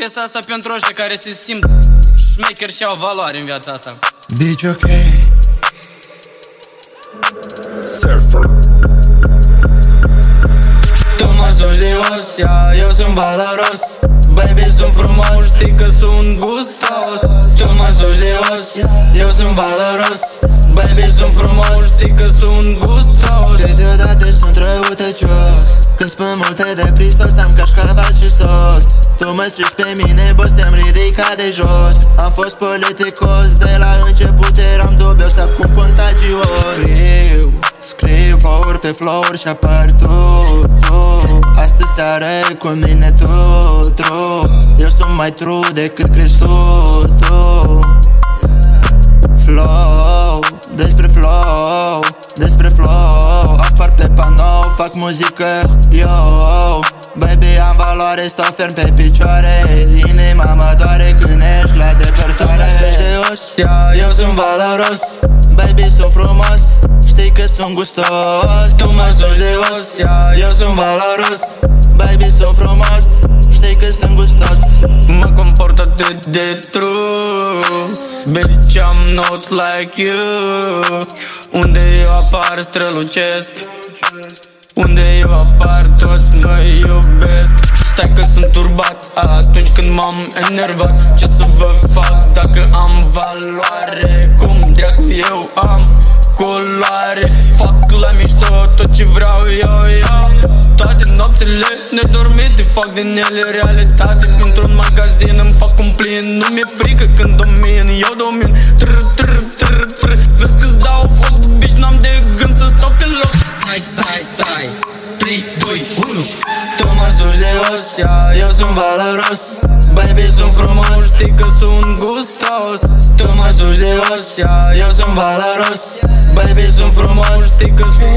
Piesa asta pentru ăștia care se simt șmecher și au valoare în viața asta. Bitch, ok. Surfer. Tu mă suci de os, eu sunt valoros. Baby, sunt frumos, știi că sunt gustos. Tu mă suci de os, eu sunt valoros. Baby, sunt frumos, știi că sunt gustos. Câteodată sunt răutăcios. Când spun multe de pristos, am cașcaval și sos Tu mă strici pe mine, boss, te-am ridicat de jos. Am fost politicos, de la început eram dubios, acum contagios. Scriu, scriu flow pe flow și apar tu, tu. Astăzi seară cu mine tu, true Eu sunt mai true decât crezi tu, tu Flow, despre flow, despre flow. Apar pe panou, fac muzică, yo. Baby, am valoare, stau ferm pe picioare. Inima mă doare când ești la depărtare de os, eu sunt valoros. Baby, sunt frumos, știi că sunt gustos. Tu mă suci de os, eu sunt valoros. Baby, sunt frumos, știi că sunt gustos. Mă comport atât de true. Bitch, I'm not like you. Unde eu apar strălucesc. Unde eu apar toți mă iubesc Stai că sunt turbat atunci când m-am enervat. Ce să vă fac dacă am valoare? Cum dracu eu am culoare? Fac la mișto tot ce vreau eu, eu. Toate nopțile nedormite fac din ele realitate. Dintr-un magazin îmi fac un plin. Nu mi-e frică când domin, eu domin. Trr, trr, trr, trr. Vezi că-ți dau foc, bitch, n-am de gând să stau pe loc. Stai, stai, stai 3, 2, 1 Tu mă suci de os, eu sunt valoros. Baby, sunt frumos, știi că sunt gustos. Tu mă suci de os, eu sunt valoros. Baby, sunt frumos, știi că sunt gustos